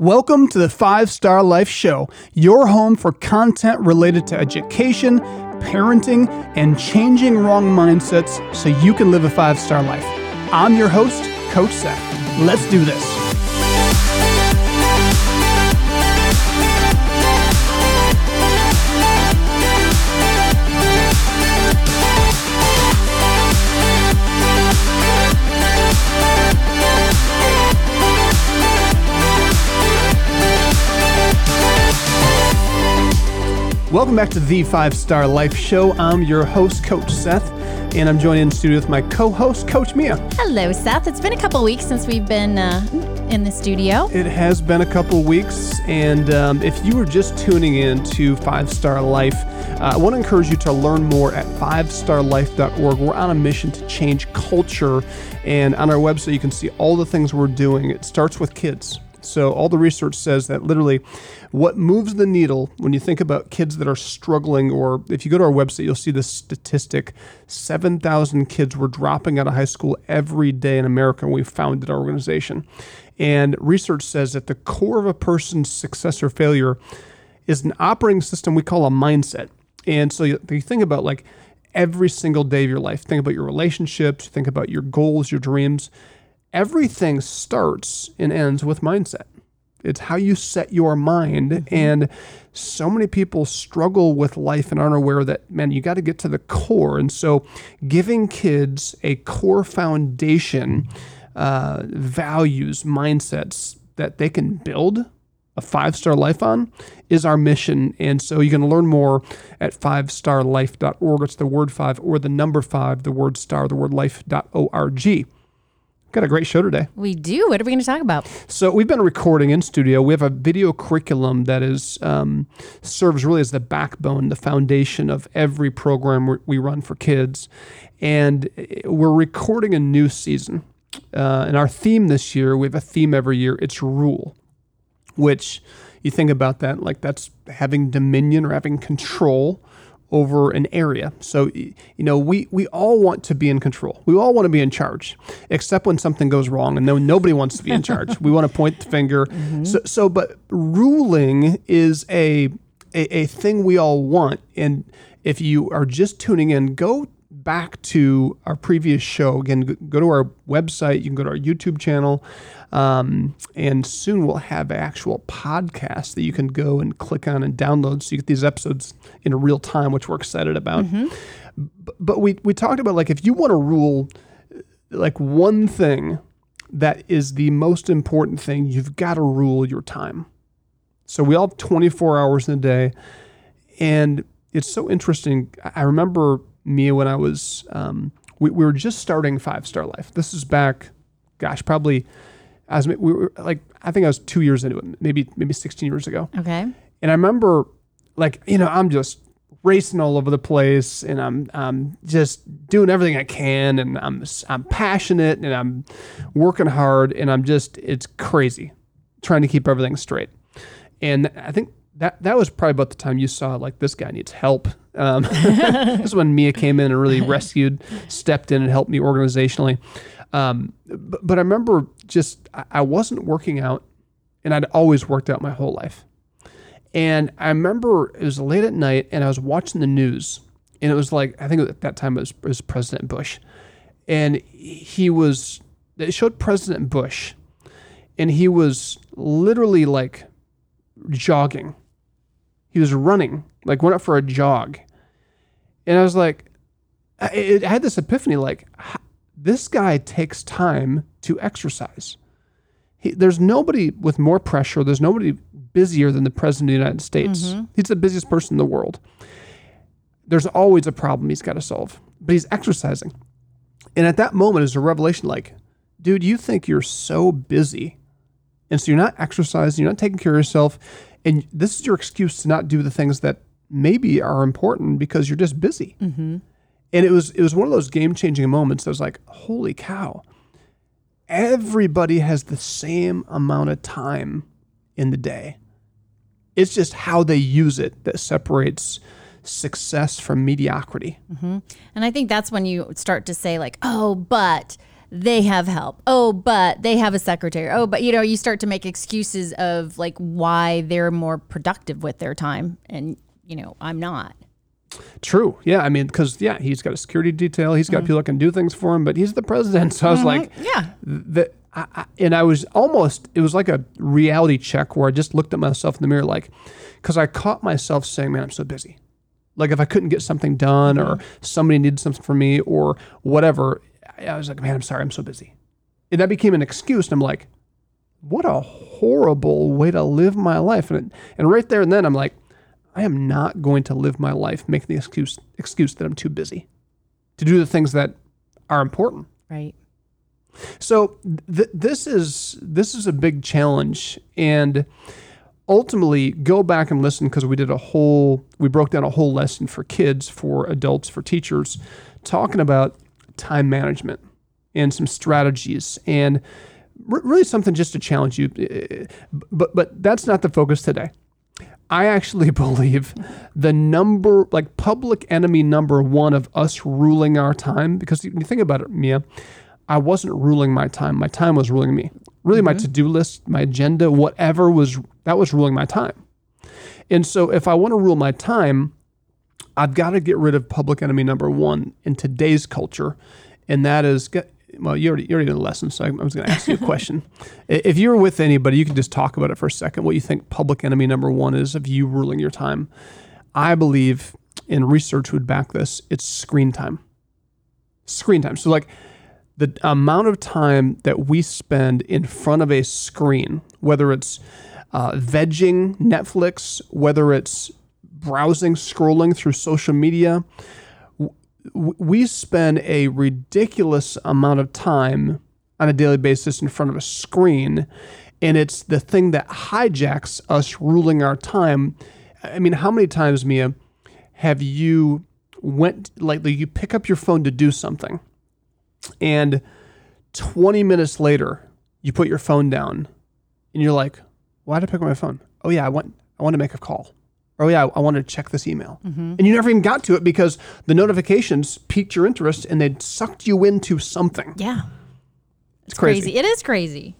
Welcome to the Five Star Life Show, your home for content related to education, parenting, and changing wrong mindsets so you can live a five star life. I'm your host, Coach Seth. Let's do this. Welcome back to the Five Star Life Show. I'm your host, Coach Seth, and I'm joined in studio with my co-host, Coach Mia. Hello, Seth. It's been a couple weeks since we've been uh, in the studio. It has been a couple weeks, and um, if you were just tuning in to Five Star Life, uh, I want to encourage you to learn more at fivestarlife.org. We're on a mission to change culture, and on our website, you can see all the things we're doing. It starts with kids. So, all the research says that literally what moves the needle when you think about kids that are struggling, or if you go to our website, you'll see the statistic 7,000 kids were dropping out of high school every day in America when we founded our organization. And research says that the core of a person's success or failure is an operating system we call a mindset. And so you, you think about like every single day of your life, think about your relationships, think about your goals, your dreams everything starts and ends with mindset. It's how you set your mind. Mm-hmm. And so many people struggle with life and aren't aware that, man, you got to get to the core. And so giving kids a core foundation, uh, values, mindsets that they can build a five star life on is our mission. And so you can learn more at fivestarlife.org. It's the word five or the number five, the word star, the word life.org. Got a great show today. We do. What are we going to talk about? So we've been recording in studio. We have a video curriculum that is um, serves really as the backbone, the foundation of every program we run for kids, and we're recording a new season. Uh, and our theme this year, we have a theme every year. It's rule, which you think about that like that's having dominion or having control over an area. So, you know, we, we all want to be in control. We all want to be in charge, except when something goes wrong and no, nobody wants to be in charge. we want to point the finger. Mm-hmm. So, so, but ruling is a, a, a thing we all want. And if you are just tuning in, go back to our previous show. Again, go to our website. You can go to our YouTube channel. Um, and soon we'll have actual podcasts that you can go and click on and download so you get these episodes in real time, which we're excited about. Mm-hmm. But we, we talked about like if you want to rule like one thing that is the most important thing, you've got to rule your time. So we all have 24 hours in a day. And it's so interesting. I remember Mia when I was, um, we, we were just starting Five Star Life. This is back, gosh, probably as we were like I think I was two years into it, maybe maybe 16 years ago. Okay. And I remember like you know I'm just racing all over the place and I'm I'm just doing everything I can and I'm I'm passionate and I'm working hard and I'm just it's crazy trying to keep everything straight. And I think that that was probably about the time you saw like this guy needs help. Um, this is when Mia came in and really rescued, stepped in and helped me organizationally. Um, but, but I remember just, I wasn't working out and I'd always worked out my whole life. And I remember it was late at night and I was watching the news and it was like, I think at that time it was, it was President Bush. And he was, it showed President Bush and he was literally like jogging. He was running, like went up for a jog. And I was like, I, I had this epiphany like, this guy takes time to exercise. He, there's nobody with more pressure. There's nobody busier than the president of the United States. Mm-hmm. He's the busiest person in the world. There's always a problem he's got to solve, but he's exercising. And at that moment is a revelation like, dude, you think you're so busy. And so you're not exercising, you're not taking care of yourself. And this is your excuse to not do the things that maybe are important because you're just busy. Mm-hmm. And it was it was one of those game changing moments. I was like, holy cow! Everybody has the same amount of time in the day. It's just how they use it that separates success from mediocrity. Mm-hmm. And I think that's when you start to say like, oh, but they have help. Oh, but they have a secretary. Oh, but you know, you start to make excuses of like why they're more productive with their time, and you know, I'm not. True. Yeah. I mean, because yeah, he's got a security detail. He's got mm-hmm. people that can do things for him, but he's the president. So I was mm-hmm. like, Yeah. the, I, I, and I was almost, it was like a reality check where I just looked at myself in the mirror, like, because I caught myself saying, man, I'm so busy. Like if I couldn't get something done or mm-hmm. somebody needed something from me or whatever, I, I was like, man, I'm sorry, I'm so busy. And that became an excuse. And I'm like, what a horrible way to live my life. And, and right there and then I'm like, I am not going to live my life making the excuse, excuse that I'm too busy to do the things that are important. Right. So th- this is this is a big challenge, and ultimately go back and listen because we did a whole we broke down a whole lesson for kids, for adults, for teachers, talking about time management and some strategies and really something just to challenge you. But but that's not the focus today. I actually believe the number, like public enemy number one of us ruling our time, because when you think about it, Mia, I wasn't ruling my time. My time was ruling me. Really, my mm-hmm. to do list, my agenda, whatever was, that was ruling my time. And so if I want to rule my time, I've got to get rid of public enemy number one in today's culture. And that is, well, you already, you already did a lesson, so I was going to ask you a question. If you're with anybody, you can just talk about it for a second, what you think public enemy number one is of you ruling your time. I believe, and research would back this, it's screen time. Screen time. So, like, the amount of time that we spend in front of a screen, whether it's uh, vegging Netflix, whether it's browsing, scrolling through social media, we spend a ridiculous amount of time on a daily basis in front of a screen. And it's the thing that hijacks us ruling our time. I mean, how many times, Mia, have you went like you pick up your phone to do something and 20 minutes later you put your phone down and you're like why did i pick up my phone oh yeah i want i want to make a call oh yeah i wanted to check this email and you never even got to it because the notifications piqued your interest and they sucked you into something Yeah. It's crazy. crazy. It is crazy.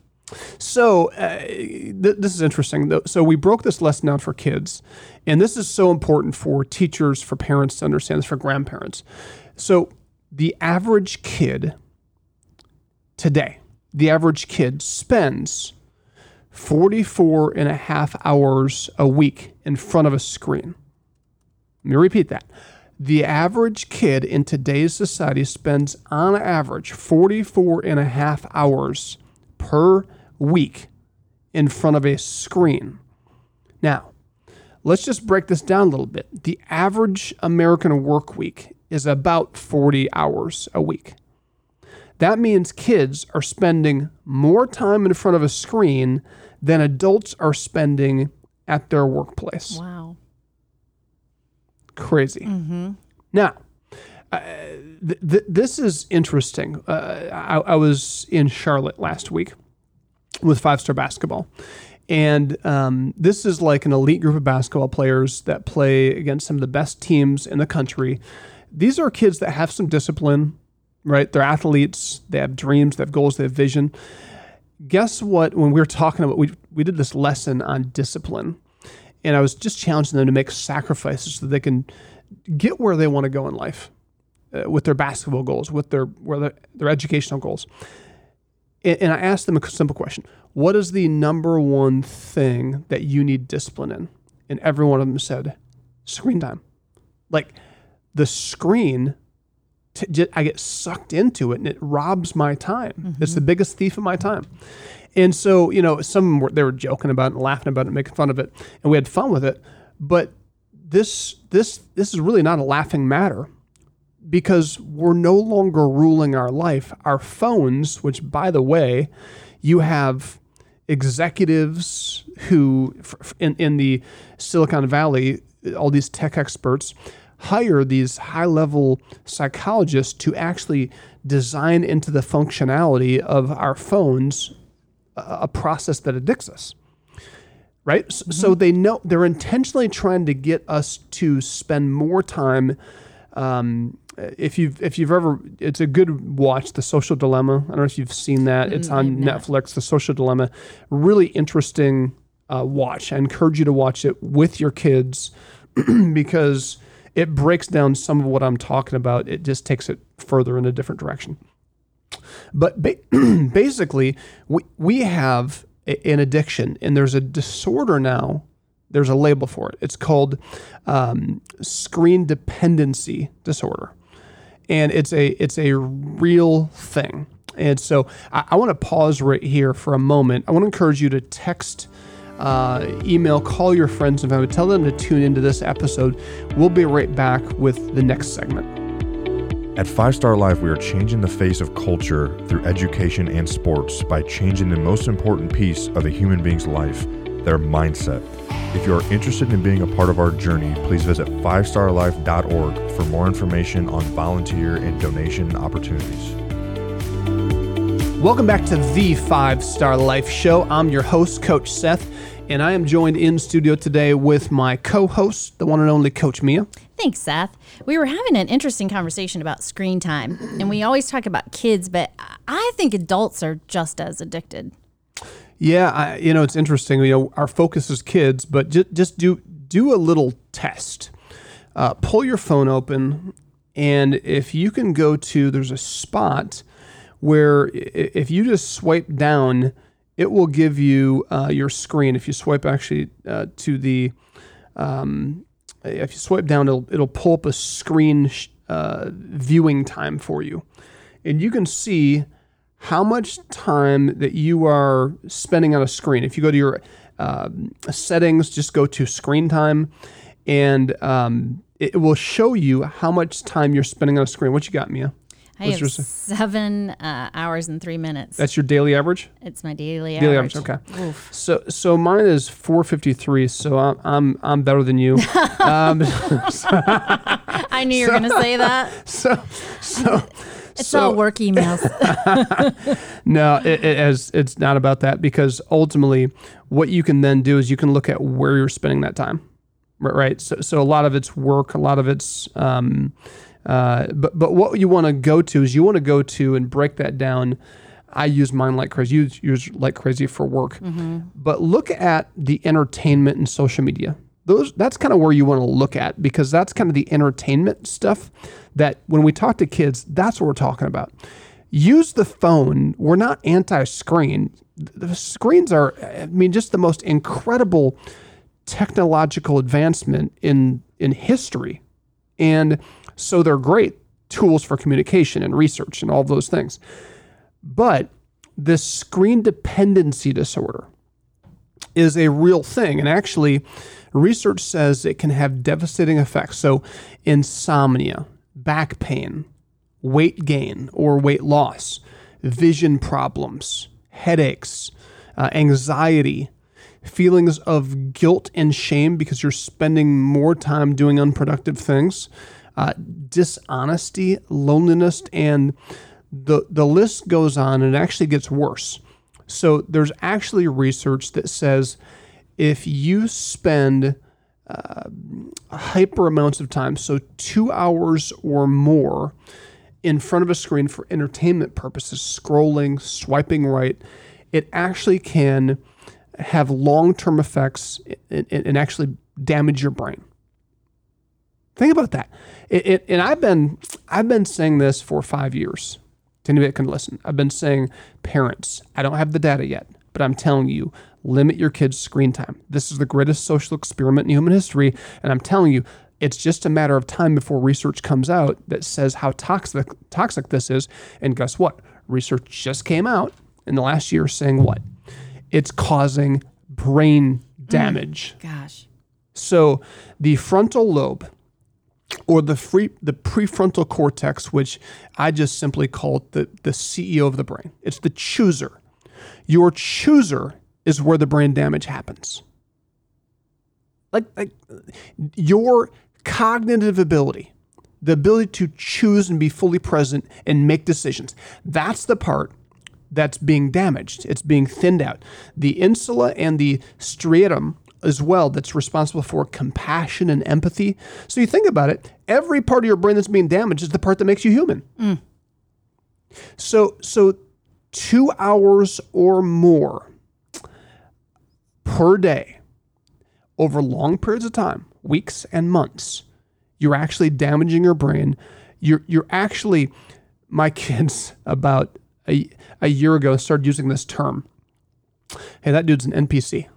So uh, th- this is interesting. So we broke this lesson down for kids, and this is so important for teachers, for parents to understand this, for grandparents. So the average kid today, the average kid spends 44 and a half hours a week in front of a screen. Let me repeat that. The average kid in today's society spends, on average, 44 and a half hours per week in front of a screen. Now, let's just break this down a little bit. The average American work week is about 40 hours a week. That means kids are spending more time in front of a screen than adults are spending at their workplace Wow. crazy. Now, uh, th- th- this is interesting. Uh, I-, I was in Charlotte last week with Five Star Basketball. And um, this is like an elite group of basketball players that play against some of the best teams in the country. These are kids that have some discipline, right? They're athletes, they have dreams, they have goals, they have vision. Guess what? When we were talking about, we, we did this lesson on discipline and I was just challenging them to make sacrifices so they can get where they want to go in life uh, with their basketball goals, with their where their, their educational goals. And, and I asked them a simple question: What is the number one thing that you need discipline in? And every one of them said, "Screen time." Like the screen, t- I get sucked into it, and it robs my time. It's the mm-hmm. biggest thief of my time. And so, you know, some were, they were joking about it, and laughing about it, and making fun of it, and we had fun with it. But this this this is really not a laughing matter because we're no longer ruling our life. Our phones, which by the way, you have executives who in, in the Silicon Valley, all these tech experts hire these high level psychologists to actually design into the functionality of our phones a, process that addicts us right? S- So they know they're intentionally trying to get us to spend more time um, if you've if you've ever, it's a good watch. The Social Dilemma. I don't know if you've seen that. It's Mm, on I've. Netflix. The Social Dilemma. Really interesting uh, watch. I encourage you to watch it with your kids because it breaks down some of what I'm talking about. It just takes it further in a different direction. But ba- basically, we, we have a- an addiction, and there's a disorder now. There's a label for it. It's called um, screen dependency disorder, and it's a it's a real thing. And so I, I want to pause right here for a moment. I want to encourage you to text, uh, email, call your friends and family, tell them to tune into this episode. We'll be right back with the next segment. At Five Star Life, we are changing the face of culture through education and sports by changing the most important piece of a human being's life, their mindset. If you are interested in being a part of our journey, please visit fivestarlife.org for more information on volunteer and donation opportunities. Welcome back to the Five Star Life Show. I'm your host, Coach Seth, and I am joined in studio today with my co host, the one and only Coach Mia. Thanks, Seth. We were having an interesting conversation about screen time, and we always talk about kids, but I think adults are just as addicted. Yeah, I, you know, it's interesting. You know, our focus is kids, but just, just do, do a little test. Uh, pull your phone open, and if you can go to, there's a spot where if you just swipe down, it will give you uh, your screen. If you swipe actually uh, to the, um, if you swipe down, it'll, it'll pull up a screen sh- uh, viewing time for you. And you can see how much time that you are spending on a screen. If you go to your um, settings, just go to screen time, and um, it will show you how much time you're spending on a screen. What you got, Mia? I What's have yours? seven uh, hours and three minutes. That's your daily average. it's my daily, Daily average. average. Okay. So so mine is 453. So I'm I'm I'm better than you. um, I knew you were going to say that. so so. It's so, all work emails. No, it, it has, it's not about that because ultimately, what you can then do is you can look at where you're spending that time, right? right? So, so a lot of it's work, a lot of it's, um, uh, but but what you want to go to is you want to go to and break that down. I use mine like crazy. You use like crazy for work, but look at the entertainment and social media. Those that's kind of where you want to look at because that's kind of the entertainment stuff that when we talk to kids, that's what we're talking about use the phone. We're not anti-screen. The screens are, I mean, just the most incredible technological advancement in in history, and so they're great tools for communication and research and all those things. But this screen dependency disorder is a real thing, and actually, research says it can have devastating effects. So, insomnia, back pain, weight gain or weight loss, vision problems, headaches, uh, anxiety, feelings of guilt and shame because you're spending more time doing unproductive things, uh, dishonesty, loneliness, and the, the list goes on and it actually gets worse. So there's actually research that says if you spend hyper amounts of time, so two hours or more in front of a screen for entertainment purposes, scrolling, swiping right, it actually can have long term effects and- and actually damage your brain. Think about that. It, it, and I've been I've been saying this for five years. To anybody that can listen, I've been saying, parents, I don't have the data yet, but I'm telling you, limit your kids' screen time. This is the greatest social experiment in human history, and I'm telling you, it's just a matter of time before research comes out that says how toxic toxic this is. And guess what? Research just came out in the last year saying what? It's causing brain mm. damage. Gosh. So the frontal lobe or the free the prefrontal cortex, which I just simply call the, the CEO of the brain. It's the chooser. Your chooser is where the brain damage happens. Like, like your cognitive ability, the ability to choose and be fully present and make decisions. That's the part that's being damaged. It's being thinned out. The insula and the striatum as well that's responsible for compassion and empathy. So you think about it, every part of your brain that's being damaged is the part that makes you human. Mm. So so 2 hours or more per day over long periods of time, weeks and months, you're actually damaging your brain. You're you're actually my kids about a, a year ago started using this term. Hey, that dude's an NPC.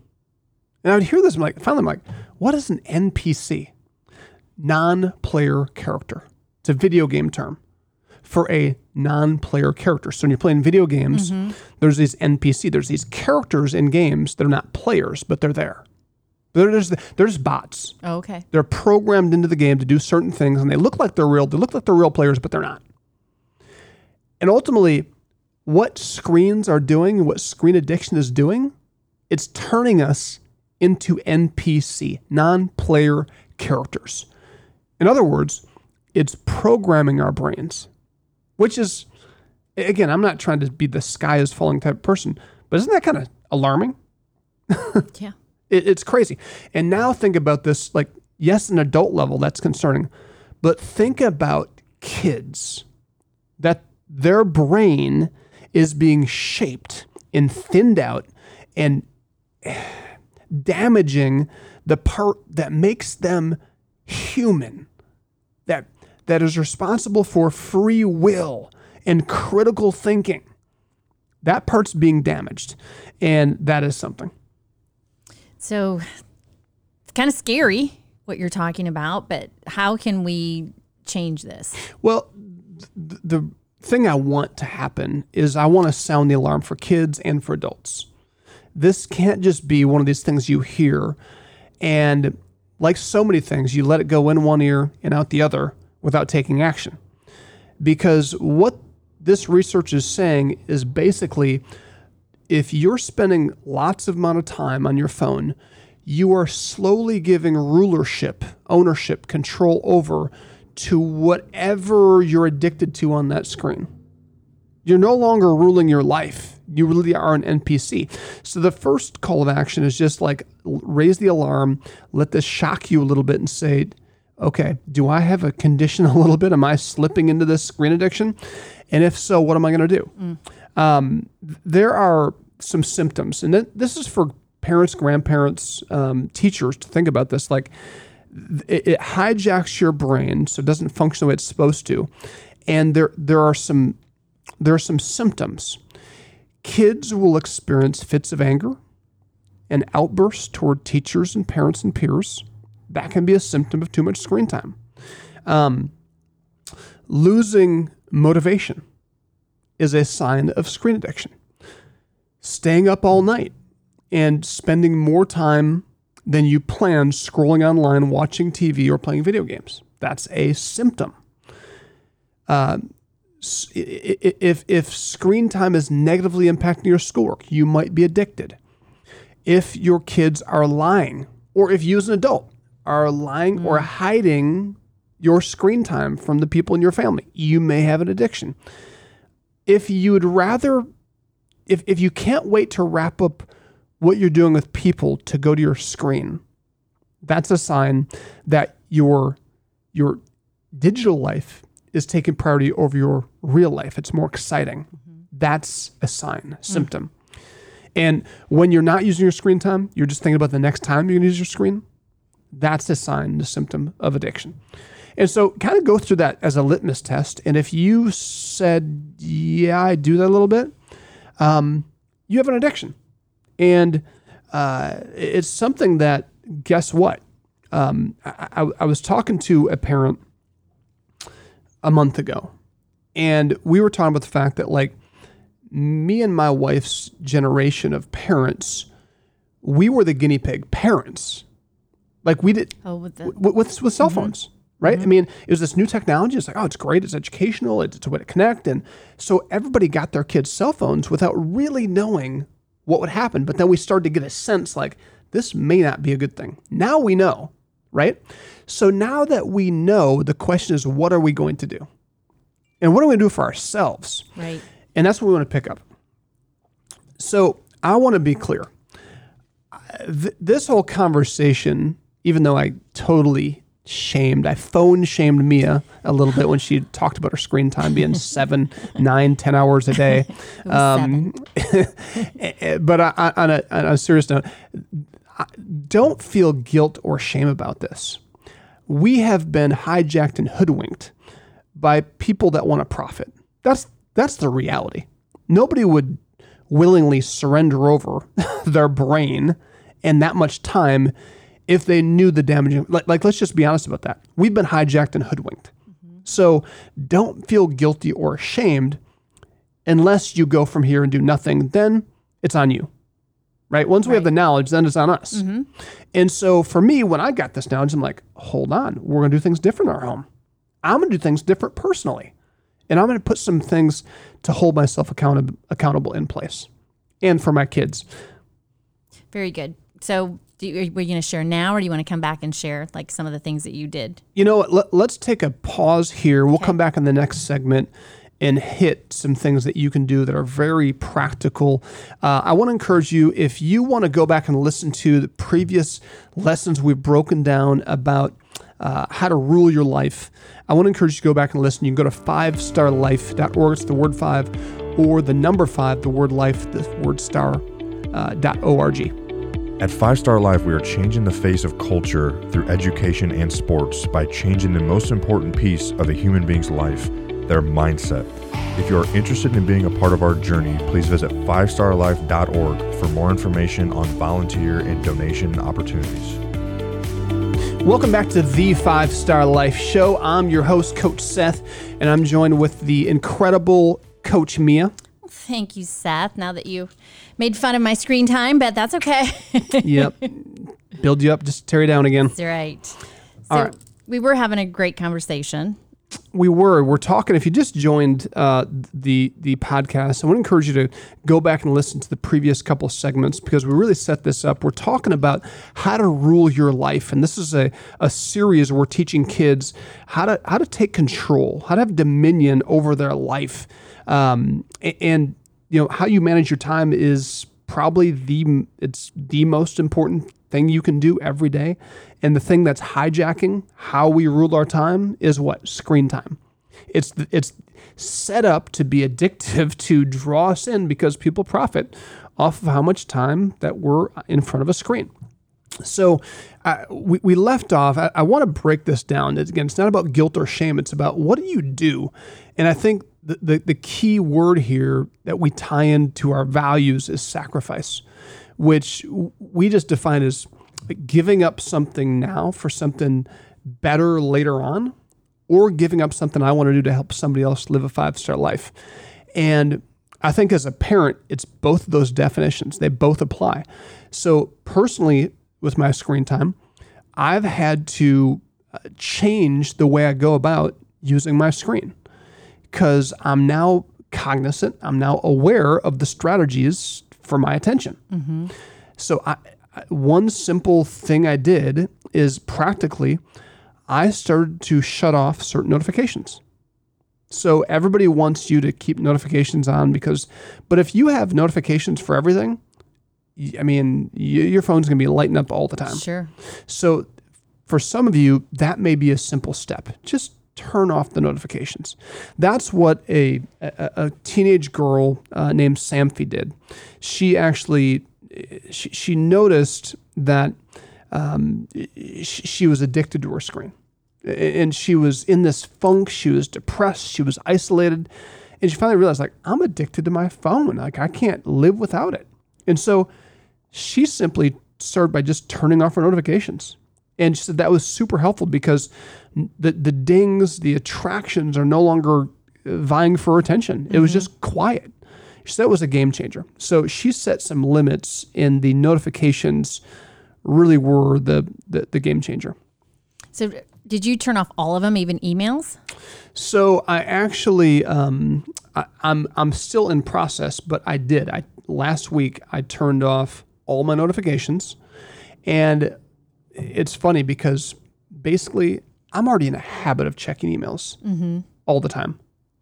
And I would hear this, I'm like, finally, I'm like, what is an NPC? Non player character. It's a video game term for a non player character. So when you're playing video games, mm-hmm. there's these NPC, there's these characters in games that are not players, but they're there. They're just, they're just bots. Oh, okay. They're programmed into the game to do certain things, and they look like they're real. They look like they're real players, but they're not. And ultimately, what screens are doing and what screen addiction is doing, it's turning us into NPC, non player characters. In other words, it's programming our brains, which is, again, I'm not trying to be the sky is falling type of person, but isn't that kind of alarming? Yeah. It, it's crazy. And now think about this like, yes, an adult level, that's concerning, but think about kids that their brain is being shaped and thinned out and damaging the part that makes them human that that is responsible for free will and critical thinking that part's being damaged and that is something So it's kind of scary what you're talking about, but how can we change this? Well, th- the thing I want to happen is I want to sound the alarm for kids and for adults. This can't just be one of these things you hear and like so many things, you let it go in one ear and out the other without taking action. Because what this research is saying is basically if you're spending lots of amount of time on your phone, you are slowly giving rulership, ownership, control over to whatever you're addicted to on that screen. You're no longer ruling your life. You really are an NPC. So the first call of action is just like raise the alarm, let this shock you a little bit and say, okay, do I have a condition a little bit? Am I slipping into this screen addiction? And if so, what am I going to do? Um, there are some symptoms, and th- this is for parents, grandparents, um, teachers to think about this. Like, it, it hijacks your brain so it doesn't function the way it's supposed to and there there are some there are some symptoms kids will experience fits of anger and outbursts toward teachers and parents and peers that can be a symptom of too much screen time um, losing motivation is a sign of screen addiction staying up all night and spending more time than you planned scrolling online, watching TV, or playing video games. That's a symptom. Uh, if, if screen time is negatively impacting your schoolwork, you might be addicted. If your kids are lying, or if you as an adult are lying or mm. hiding your screen time from the people in your family, you may have an addiction. If you would rather if, if you can't wait to wrap up what you're doing with people to go to your screen, that's a sign that your your digital life is taking priority over your real life. It's more exciting. That's a sign, symptom. And when you're not using your screen time, you're just thinking about the next time you're gonna use your screen. That's a sign, the symptom of addiction. And so kind of go through that as a litmus test. And if you said, yeah, I do that a little bit, um, you have an addiction. And uh, it's something that, guess what? Um, I, I, I was talking to a parent a month ago, and we were talking about the fact that, like, me and my wife's generation of parents, we were the guinea pig parents. Like, we did, Oh, with the with, with, with cell mm-hmm. phones, right? Mm-hmm. I mean, it was this new technology. It's like, oh, it's great. It's educational. It's, it's a way to connect. And so everybody got their kids' cell phones without really knowing what would happen. But then we started to get a sense like, this may not be a good thing. Now we know, right? So now that we know, the question is, what are we going to do? And what are we going to do for ourselves? right. And that's what we want to pick up. So I want to be clear. th- this whole conversation, even though I totally shamed, I phone shamed Mia a little bit when she talked about her screen time being seven, nine, ten hours a day. Um, but I, I, on, a, on a serious note, don't feel guilt or shame about this. We have been hijacked and hoodwinked by people that want to profit. That's that's the reality. Nobody would willingly surrender over their brain and that much time if they knew the damaging like, like let's just be honest about that. We've been hijacked and hoodwinked. So don't feel guilty or ashamed unless you go from here and do nothing, then it's on you. Right? Once we have the knowledge, then it's on us. Mm-hmm. And so for me, when I got this knowledge, I'm like, hold on, we're going to do things different in our home. I'm going to do things different personally. And I'm going to put some things to hold myself accountable accountable in place and for my kids. Very good. So, do you, are you going to share now, or do you want to come back and share like some of the things that you did? You know what? Let, let's take a pause here. We'll come back in the next segment and hit some things that you can do that are very practical. Uh, I want to encourage you if you want to go back and listen to the previous lessons we've broken down about uh, how to rule your life. I want to encourage you to go back and listen. You can go to fivestarlife.org. It's the word five, or the number five, the word life, the word star, uh, dot org. At Five Star Life, we are changing the face of culture through education and sports by changing the most important piece of a human being's life, their mindset. If you are interested in being a part of our journey, please visit fivestarlife.org for more information on volunteer and donation opportunities. Welcome back to the Five Star Life Show. I'm your host, Coach Seth, and I'm joined with the incredible Coach Mia. Thank you, Seth. Now that you made fun of my screen time, but that's okay. Yep. Build you up, just tear you down again. That's right. So All right. we were having a great conversation. We were. We're talking. If you just joined uh, the the podcast, I to encourage you to go back and listen to the previous couple segments because we really set this up. We're talking about how to rule your life, and this is a, a series where we're teaching kids how to how to take control, how to have dominion over their life, um, and you know how you manage your time is probably the it's the most important thing you can do every day. And the thing that's hijacking how we rule our time is what? Screen time. It's it's set up to be addictive to draw us in because people profit off of how much time that we're in front of a screen. So uh, we, we left off. I, I want to break this down. It's, again, it's not about guilt or shame. It's about what do you do? And I think the, the, the key word here that we tie into our values is sacrifice, which we just define as giving up something now for something better later on, or giving up something I want to do to help somebody else live a five star life. And I think as a parent, it's both of those definitions. They both apply. So, personally, with my screen time, I've had to uh, change the way I go about using my screen because I'm now cognizant, I'm now aware of the strategies for my attention. Mm-hmm. So, I, I- one simple thing I did is practically I started to shut off certain notifications. So everybody wants you to keep notifications on because, but if you have notifications for everything, I mean, y- your phone's going to be lighting up all the time. Sure. So for some of you, that may be a simple step. Just turn off the notifications. That's what a, a, a teenage girl uh, named Samfi did. She actually she, she noticed that um, she, she was addicted to her screen. And she was in this funk. She was depressed. She was isolated. And she finally realized like i'm addicted to my phone. Like i can't live without it. And so she simply started by just turning off her notifications and she said that was super helpful because the, the dings the attractions are no longer vying for attention. It was just quiet. She said it was a game changer. So she set some limits and the notifications really were the, the, the game changer. So, did you turn off all of them, even emails? So I actually, um, I, I'm I'm still in process, but I did. I last week I turned off all my notifications, and it's funny because basically I'm already in a habit of checking emails all the time,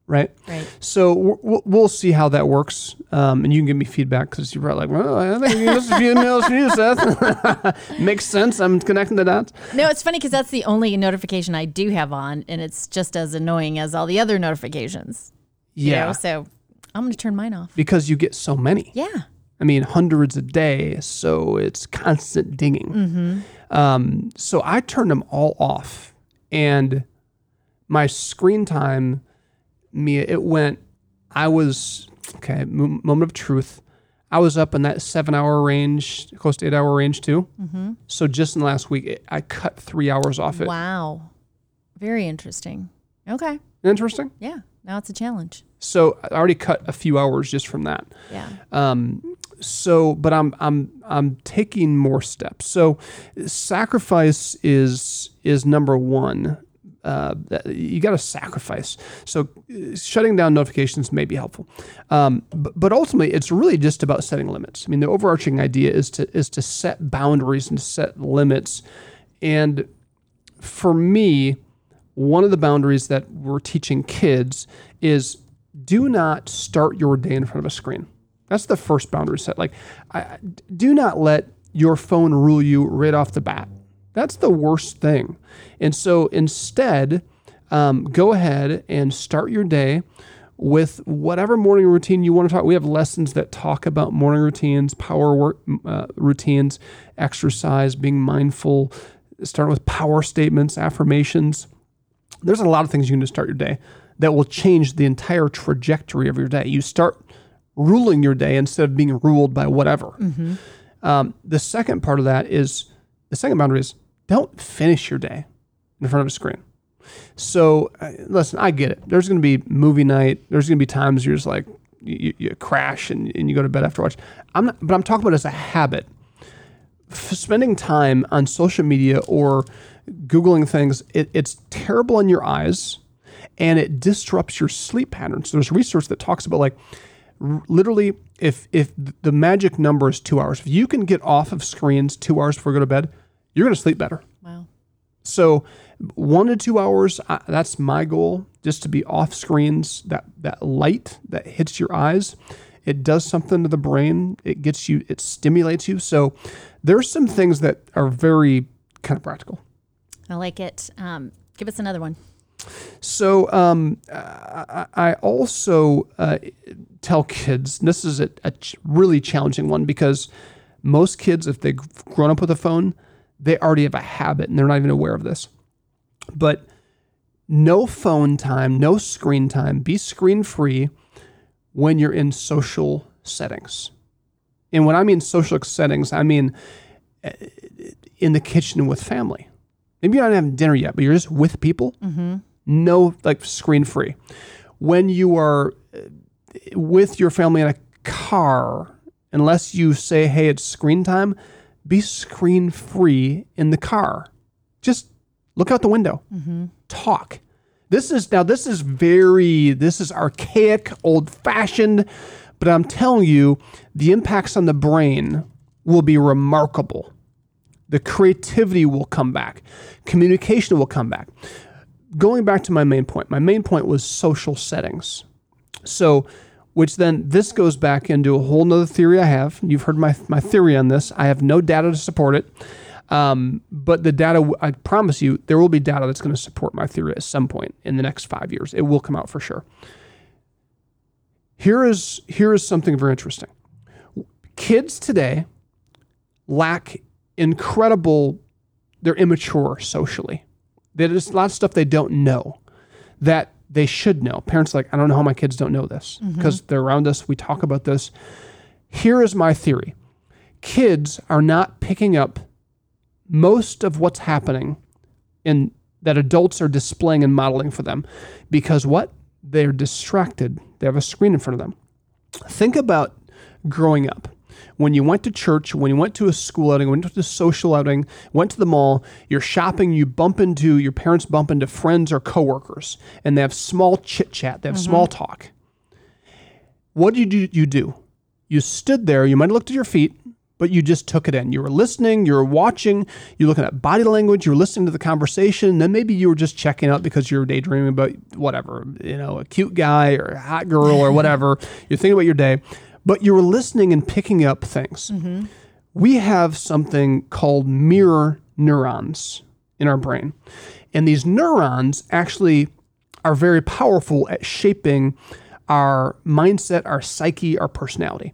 right? Right. So w- w- we'll see how that works, um, and you can give me feedback because you're probably like, well, I think this is a few emails from you, Seth. Makes sense. I'm connecting the dots. No, it's funny because that's the only notification I do have on, and it's just as annoying as all the other notifications. you Yeah, know? So I'm going to turn mine off. because you get so many. Yeah. I mean, hundreds a day, so it's constant dinging. Um, so I turned them all off, and my screen time, Mia, it went. I was okay. mo- Moment of truth. I was up in that seven-hour range, close to eight-hour range too. So just in the last week, it, I cut three hours off it. Wow. Very interesting. Okay. Interesting. Yeah. Now it's a challenge. So I already cut a few hours just from that. Yeah. Um, so, but I'm I'm I'm taking more steps. So, sacrifice is is number one. Uh, you got to sacrifice. So, uh, shutting down notifications may be helpful, um, but, but ultimately, it's really just about setting limits. I mean, the overarching idea is to is to set boundaries and set limits. And for me, one of the boundaries that we're teaching kids is do not start your day in front of a screen. That's the first boundary set. Like, I, do not let your phone rule you right off the bat. That's the worst thing. And so instead, um, go ahead and start your day with whatever morning routine you want to talk. We have lessons that talk about morning routines, power work uh, routines, exercise, being mindful, starting with power statements, affirmations there's a lot of things you can do to start your day that will change the entire trajectory of your day. You start ruling your day instead of being ruled by whatever. Um, the second part of that is the second boundary is don't finish your day in front of a screen. So, uh, listen, I get it. There's going to be movie night. There's going to be times you're just like, you, you crash and, and you go to bed after watch. I'm not, but I'm talking about as a habit. F- spending time on social media or Googling things, it, it's terrible on your eyes and it disrupts your sleep patterns. There's research that talks about like r- literally if if the magic number is two hours, if you can get off of screens two hours before you go to bed, you're going to sleep better. Wow. So one to two hours, uh, that's my goal, just to be off screens. That that light that hits your eyes, it does something to the brain. It gets you, it stimulates you. So there's some things that are very kind of practical. I like it. Um, give us another one. So um, I, also uh, tell kids and this is a, a really challenging one because most kids, if they've grown up with a phone, they already have a habit and they're not even aware of this. But no phone time, no screen time. Be screen free when you're in social settings. And when I mean social settings, I mean uh, in the kitchen with family. Maybe you're not having dinner yet, but you're just with people no like screen free. When you are uh, with your family in a car unless you say hey it's screen time be screen free in the car. Just look out the window. Talk. This is now this is very this is archaic old fashioned but i'm telling you the impacts on the brain will be remarkable. The creativity will come back. Communication will come back going back to my main point, my main point was social settings. So, which then this goes back into a whole nother theory I have. You've heard my, my theory on this. I have no data to support it. Um, but the data, I promise you, there will be data that's going to support my theory at some point in the next five years. It will come out for sure. Here is here is something very interesting. Kids today lack incredible. They're immature socially. There's a lot of stuff they don't know that they should know. Parents are like, I don't know how my kids don't know this mm-hmm. because they're around us. We talk about this. Here is my theory kids are not picking up most of what's happening in that adults are displaying and modeling for them because what? They're distracted. They have a screen in front of them. Think about growing up. When you went to church, when you went to a school outing, went to a social outing, went to the mall, you're shopping, you bump into your parents bump into friends or coworkers, and they have small chit chat, they have mm-hmm. small talk. What did you do? You do? You stood there, you might have looked at your feet, but you just took it in. You were listening, you were watching, you're looking at body language, you were listening to the conversation, then maybe you were just checking out because you were daydreaming about whatever, you know, a cute guy or a hot girl or whatever. you're thinking about your day, but you were listening and picking up things. Mm-hmm. We have something called mirror neurons in our brain. And these neurons actually are very powerful at shaping our mindset, our psyche, our personality.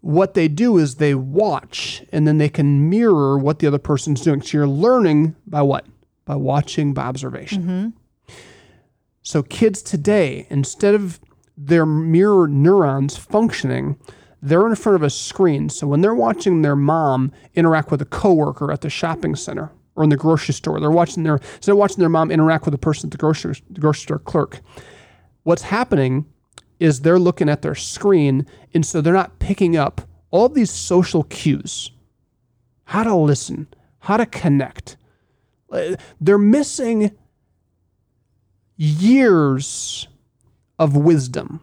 What they do is they watch and then they can mirror what the other person's doing. So you're learning by what? By watching, by observation. Mm-hmm. So kids today, instead of their mirror neurons functioning, they're in front of a screen. So when they're watching their mom interact with a coworker at the shopping center or in the grocery store, they're watching their instead of watching their mom interact with a person at the grocery, the grocery store clerk. What's happening is they're looking at their screen, and so they're not picking up all these social cues, how to listen, how to connect. They're missing years of wisdom,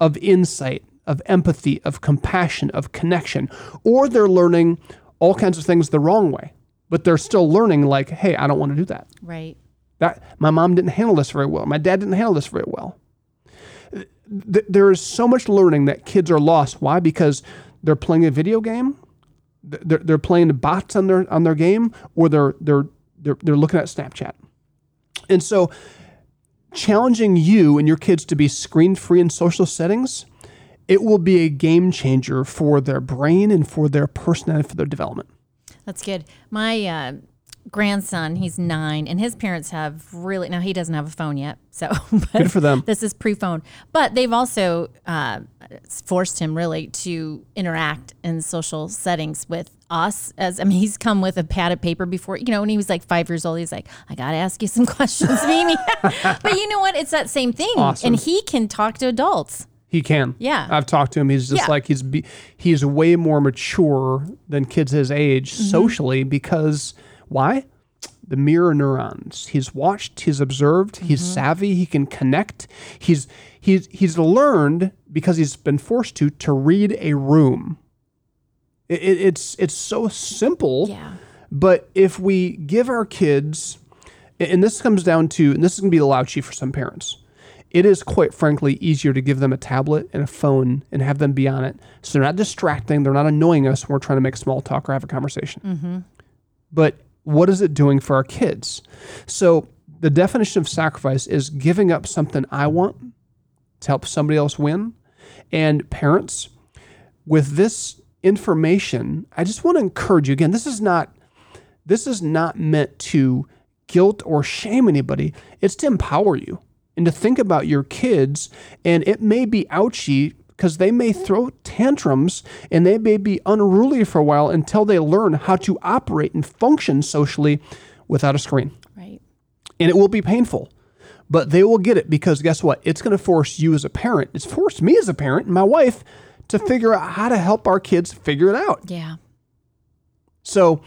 of insight, of empathy, of compassion, of connection, or they're learning all kinds of things the wrong way, but they're still learning like, hey, I don't want to do that. Right. That my mom didn't handle this very well. My dad didn't handle this very well. Th- There is so much learning that kids are lost. Why? Because they're playing a video game. They're, they're playing bots on their on their game, or they're they're they're, they're looking at Snapchat. And so, challenging you and your kids to be screen free in social settings, it will be a game changer for their brain and for their personality, for their development. That's good. My uh, grandson, he's nine, and his parents have really now he doesn't have a phone yet, so but Good for them. This is pre-phone, but they've also uh, forced him really to interact in social settings with us. As I mean, he's come with a pad of paper before. You know, when he was like five years old, he's like, "I got to ask you some questions, Mimi." but you know what? It's that same thing, Awesome. and he can talk to adults. He can. Yeah. I've talked to him. He's just Yeah. like he's be, he's way more mature than kids his age Mm-hmm. socially because why? The mirror neurons. He's watched, he's observed, he's Mm-hmm. savvy, he can connect. He's he's he's learned because he's been forced to to read a room. It, it- it's it's so simple. Yeah. But if we give our kids, and this comes down to, and this is going to be the chief for some parents, it is quite frankly easier to give them a tablet and a phone and have them be on it. So they're not distracting, they're not annoying us when we're trying to make small talk or have a conversation. But what is it doing for our kids? So the definition of sacrifice is giving up something I want to help somebody else win. And parents, with this information, I just want to encourage you again, this is not this is not meant to guilt or shame anybody. It's to empower you and to think about your kids. And it may be ouchy because they may throw tantrums and they may be unruly for a while until they learn how to operate and function socially without a screen. Right. And it will be painful. But they will get it because guess what? It's going to force you as a parent. It's forced me as a parent and my wife to figure out how to help our kids figure it out. Yeah. So,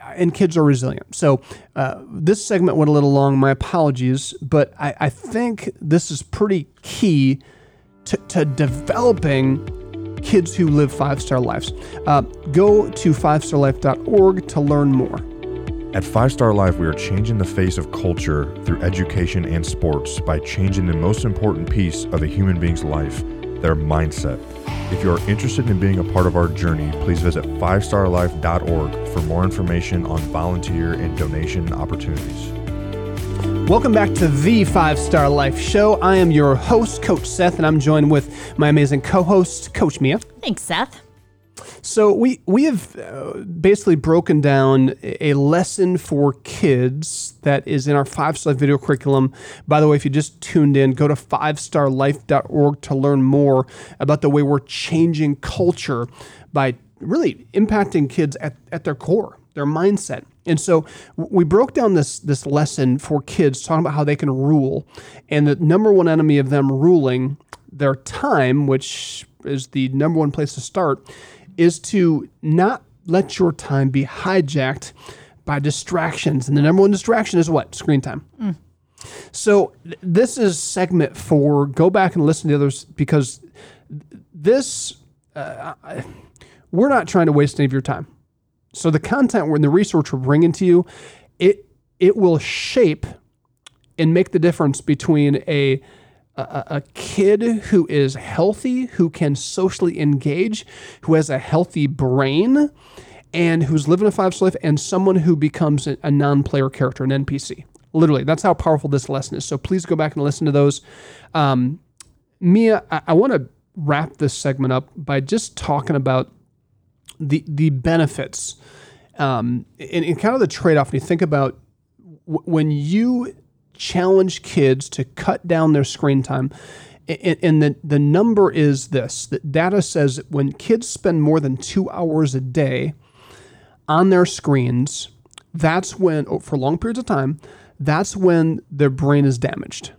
and kids are resilient. So, uh, this segment went a little long. My apologies, but I, I think this is pretty key to, to developing kids who live five star lives. Uh, go to fivestarlife.org to learn more. At Five Star Life, we are changing the face of culture through education and sports by changing the most important piece of a human being's life, their mindset. If you are interested in being a part of our journey, please visit fivestarlife.org for more information on volunteer and donation opportunities. Welcome back to the Five Star Life Show. I am your host, Coach Seth, and I'm joined with my amazing co host, Coach Mia. Thanks, Seth. So we we have uh, basically broken down a a lesson for kids that is in our five star video curriculum. By the way, if you just tuned in, go to fivestarlife.org to learn more about the way we're changing culture by really impacting kids at, at their core, their mindset. And so we broke down this this lesson for kids talking about how they can rule and the number one enemy of them ruling their time, which is the number one place to start, is to not let your time be hijacked by distractions. And the number one distraction is what? Screen time. So th- this is segment four. Go back and listen to the others because this uh, I- we're not trying to waste any of your time. So the content when the research we're bringing to you, it it will shape and make the difference between a a, a kid who is healthy, who can socially engage, who has a healthy brain, and who's living a five life, and someone who becomes a, a non player character, an NPC. Literally, that's how powerful this lesson is. So please go back and listen to those. Um, Mia, I, I want to wrap this segment up by just talking about the the benefits um, and, and kind of the trade off. When you think about w- when you challenge kids to cut down their screen time, and, and the the number is this: that data says that when kids spend more than two hours a day on their screens, that's when, oh, for long periods of time, that's when their brain is damaged.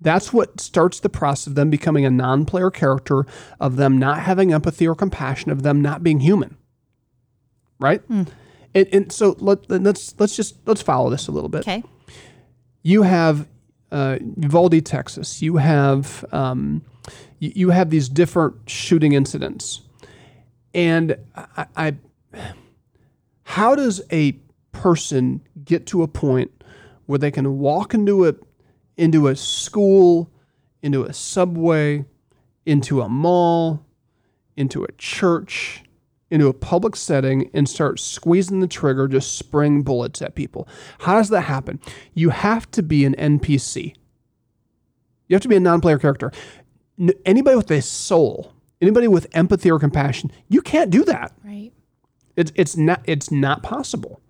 That's what starts the process of them becoming a non player character, of them not having empathy or compassion, of them not being human. Right? And, and so let, let's let's just let's follow this a little bit. Okay. You have uh, Uvalde, Texas. You have um, you, you have these different shooting incidents, and I, I how does a person get to a point where they can walk into a into a school, into a subway, into a mall, into a church, into a public setting and start squeezing the trigger, just spraying bullets at people. How does that happen? You have to be an NPC. You have to be a non player character. Anybody with a soul, anybody with empathy or compassion, you can't do that. Right. It's it's not it's not possible.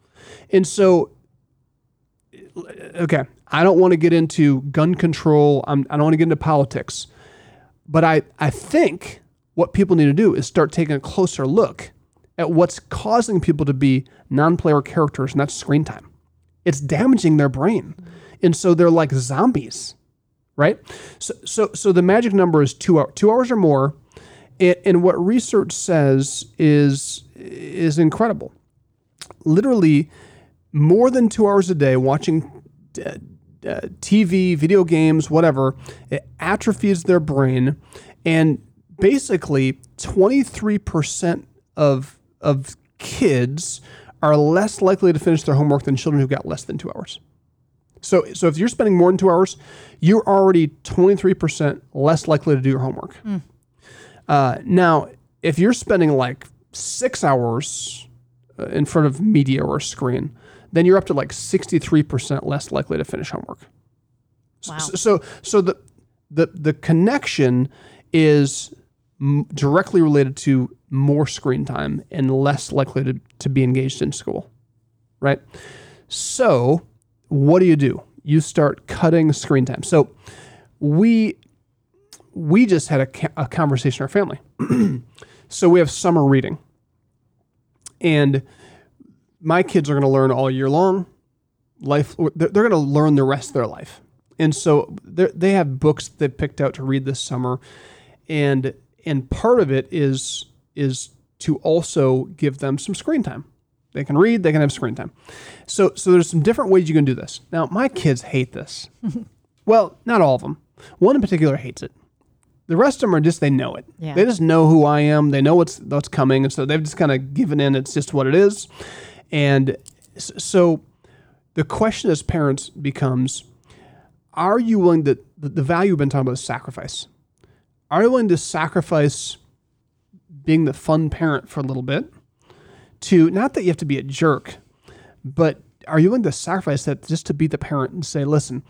And so okay, I don't want to get into gun control. I'm, I don't want to get into politics. But I, I think what people need to do is start taking a closer look at what's causing people to be non-player characters, and that's screen time. It's damaging their brain. And so they're like zombies, right? So so so the magic number is two hours, two hours or more. And, and what research says is is incredible. Literally, more than two hours a day watching uh, uh, TV, video games, whatever, it atrophies their brain, and basically, twenty three percent of of kids are less likely to finish their homework than children who got less than two hours. So, so if you're spending more than two hours, you're already 23% less likely to do your homework. Uh, now, if you're spending like six hours uh, in front of media or a screen, then you're up to like 63% less likely to finish homework. Wow. So, so, so the, the, the connection is m- directly related to more screen time and less likely to, to be engaged in school, right? So, what do you do? You start cutting screen time. So, we we just had a, ca- a conversation in our family. so we have summer reading, and my kids are going to learn all year long. Life, they're, they're going to learn the rest of their life, and so they have books they picked out to read this summer, and and part of it is is to also give them some screen time. They can read, they can have screen time. So so there's some different ways you can do this. Now my kids hate this. well, not all of them. One in particular hates it. The rest of them are just they know it. Yeah. They just know who I am. They know what's what's coming, and so they've just kind of given in. It's just what it is. And so the question as parents becomes: Are you willing to the, value we've been talking about is sacrifice? Are you willing to sacrifice being the fun parent for a little bit to not that you have to be a jerk, but are you willing to sacrifice that just to be the parent and say, listen,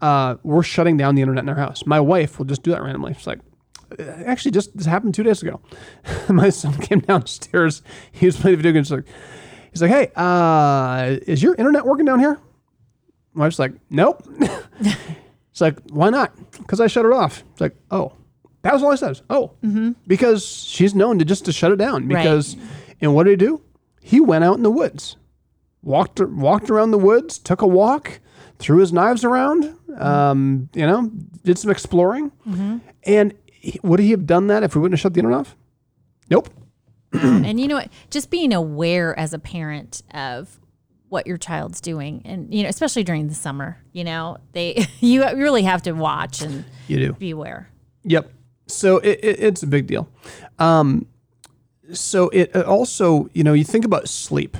uh, we're shutting down the internet in our house? My wife will just do that randomly. She's like, actually, just this happened two days ago. My son came downstairs. He was playing video games. Like, he's like, hey, uh, is your internet working down here? My wife's like, nope. It's like, why not? Because I shut it off. It's like, oh, that was all I said. Oh, because she's known to just to shut it down. Right. Because, and what did he do? He went out in the woods, walked walked around the woods, took a walk, threw his knives around. Um, you know, did some exploring. And he, would he have done that if we wouldn't have shut the internet off? Nope. and you know what? Just being aware as a parent of what your child's doing, and you know, especially during the summer, you know, they you really have to watch and You do. be aware. Yep. So it, it, it's a big deal. Um, so it it also, you know, you think about sleep,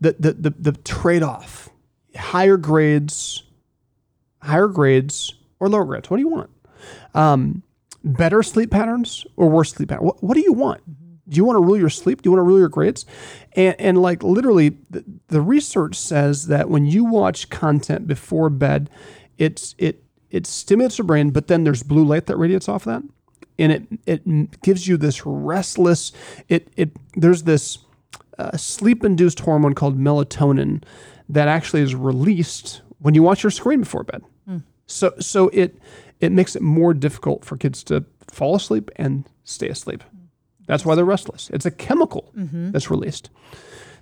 the the the, the trade off, higher grades, higher grades or lower grades. What do you want? Um, better sleep patterns or worse sleep patterns? What, what do you want? Do you want to rule your sleep? Do you want to rule your grades? And, and like literally, the, the research says that when you watch content before bed, it's it it stimulates your brain, but then there's blue light that radiates off that, and it it gives you this restless. It it there's this uh, sleep induced hormone called melatonin that actually is released when you watch your screen before bed. So so it it makes it more difficult for kids to fall asleep and stay asleep. That's why they're restless. It's a chemical that's released.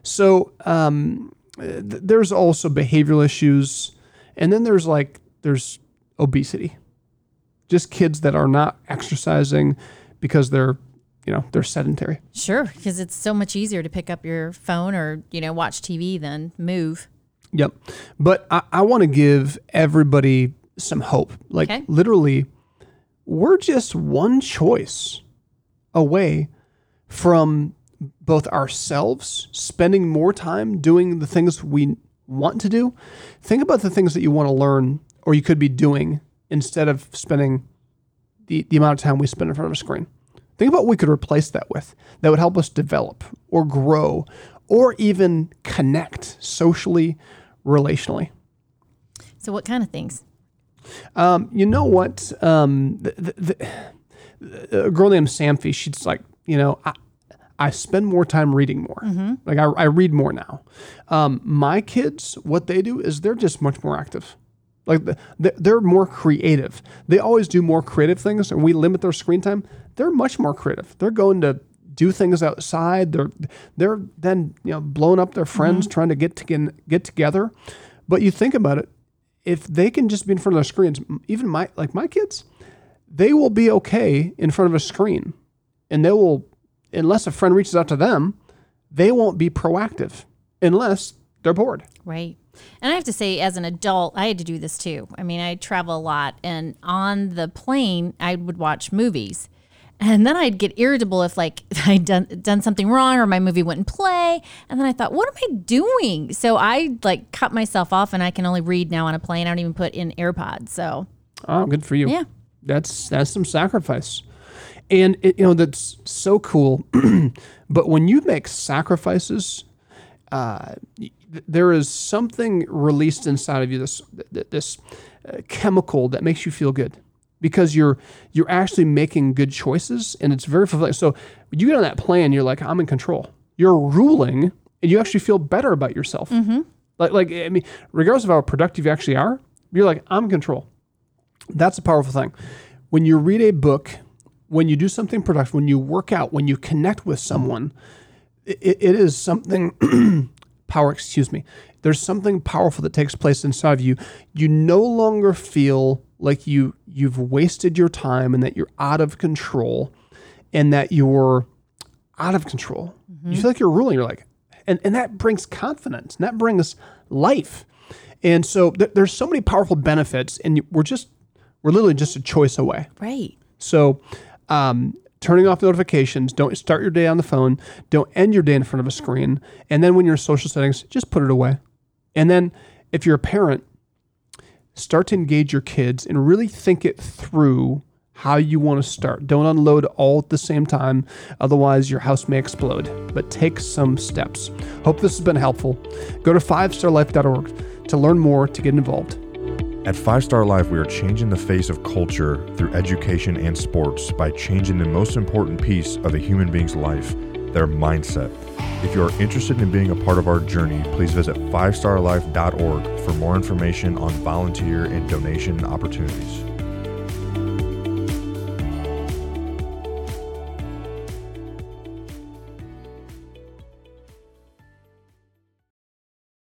So um, th- there's also behavioral issues, and then there's like there's obesity, just kids that are not exercising because they're you know they're sedentary. Sure, because it's so much easier to pick up your phone or you know watch TV than move. Yep. But I, I want to give everybody some hope. Like Okay. literally, we're just one choice away from both ourselves spending more time doing the things we want to do. Think about the things that you want to learn or you could be doing instead of spending the, the amount of time we spend in front of a screen. Think about what we could replace that with that would help us develop or grow or even connect socially, relationally. So what kind of things? Um, you know what? Um, the, the, the, a girl named Samfi, she's like, you know, I, I spend more time reading more. Like I, I read more now. Um, my kids, what they do is they're just much more active. Like the, the- they're more creative. They always do more creative things, and we limit their screen time. They're much more creative. They're going to do things outside. They're they're then you know blowing up their friends trying to get to get, get together. But you think about it, if they can just be in front of their screens, even my like my kids, they will be okay in front of a screen, and they will, unless a friend reaches out to them, they won't be proactive unless they're bored. Right. And I have to say, as an adult, I had to do this too. I mean, I travel a lot, and on the plane, I would watch movies. And then I'd get irritable if like I'd done done something wrong or my movie wouldn't play. And then I thought, what am I doing? So I like cut myself off and I can only read now on a plane. I don't even put in AirPods. So Oh, good for you. Yeah. That's that's some sacrifice. And it, you know that's so cool. but when you make sacrifices, uh, there is something released inside of you this this uh, chemical that makes you feel good because you're you're actually making good choices and it's very fulfilling. So you get on that plane, you're like, I'm in control. You're ruling, and you actually feel better about yourself. Like like I mean, regardless of how productive you actually are, you're like, I'm in control. That's a powerful thing. When you read a book, when you do something productive, when you work out, when you connect with someone, it, it is something power, excuse me. There's something powerful that takes place inside of you. You no longer feel like you you've wasted your time and that you're out of control and that you're out of control. Mm-hmm. You feel like you're ruling. You're like, and, and that brings confidence and that brings life. And so th- there's so many powerful benefits, and we're just we're literally just a choice away. right. So, um, turning off notifications, don't start your day on the phone, don't end your day in front of a screen, and then when you're in social settings, just put it away. And then if you're a parent, start to engage your kids and really think it through how you want to start. Don't unload all at the same time, otherwise your house may explode. But take some steps. Hope this has been helpful. Go to 5starlife.org to learn more to get involved. At Five Star Life, we are changing the face of culture through education and sports by changing the most important piece of a human being's life, their mindset. If you are interested in being a part of our journey, please visit 5starlife.org for more information on volunteer and donation opportunities.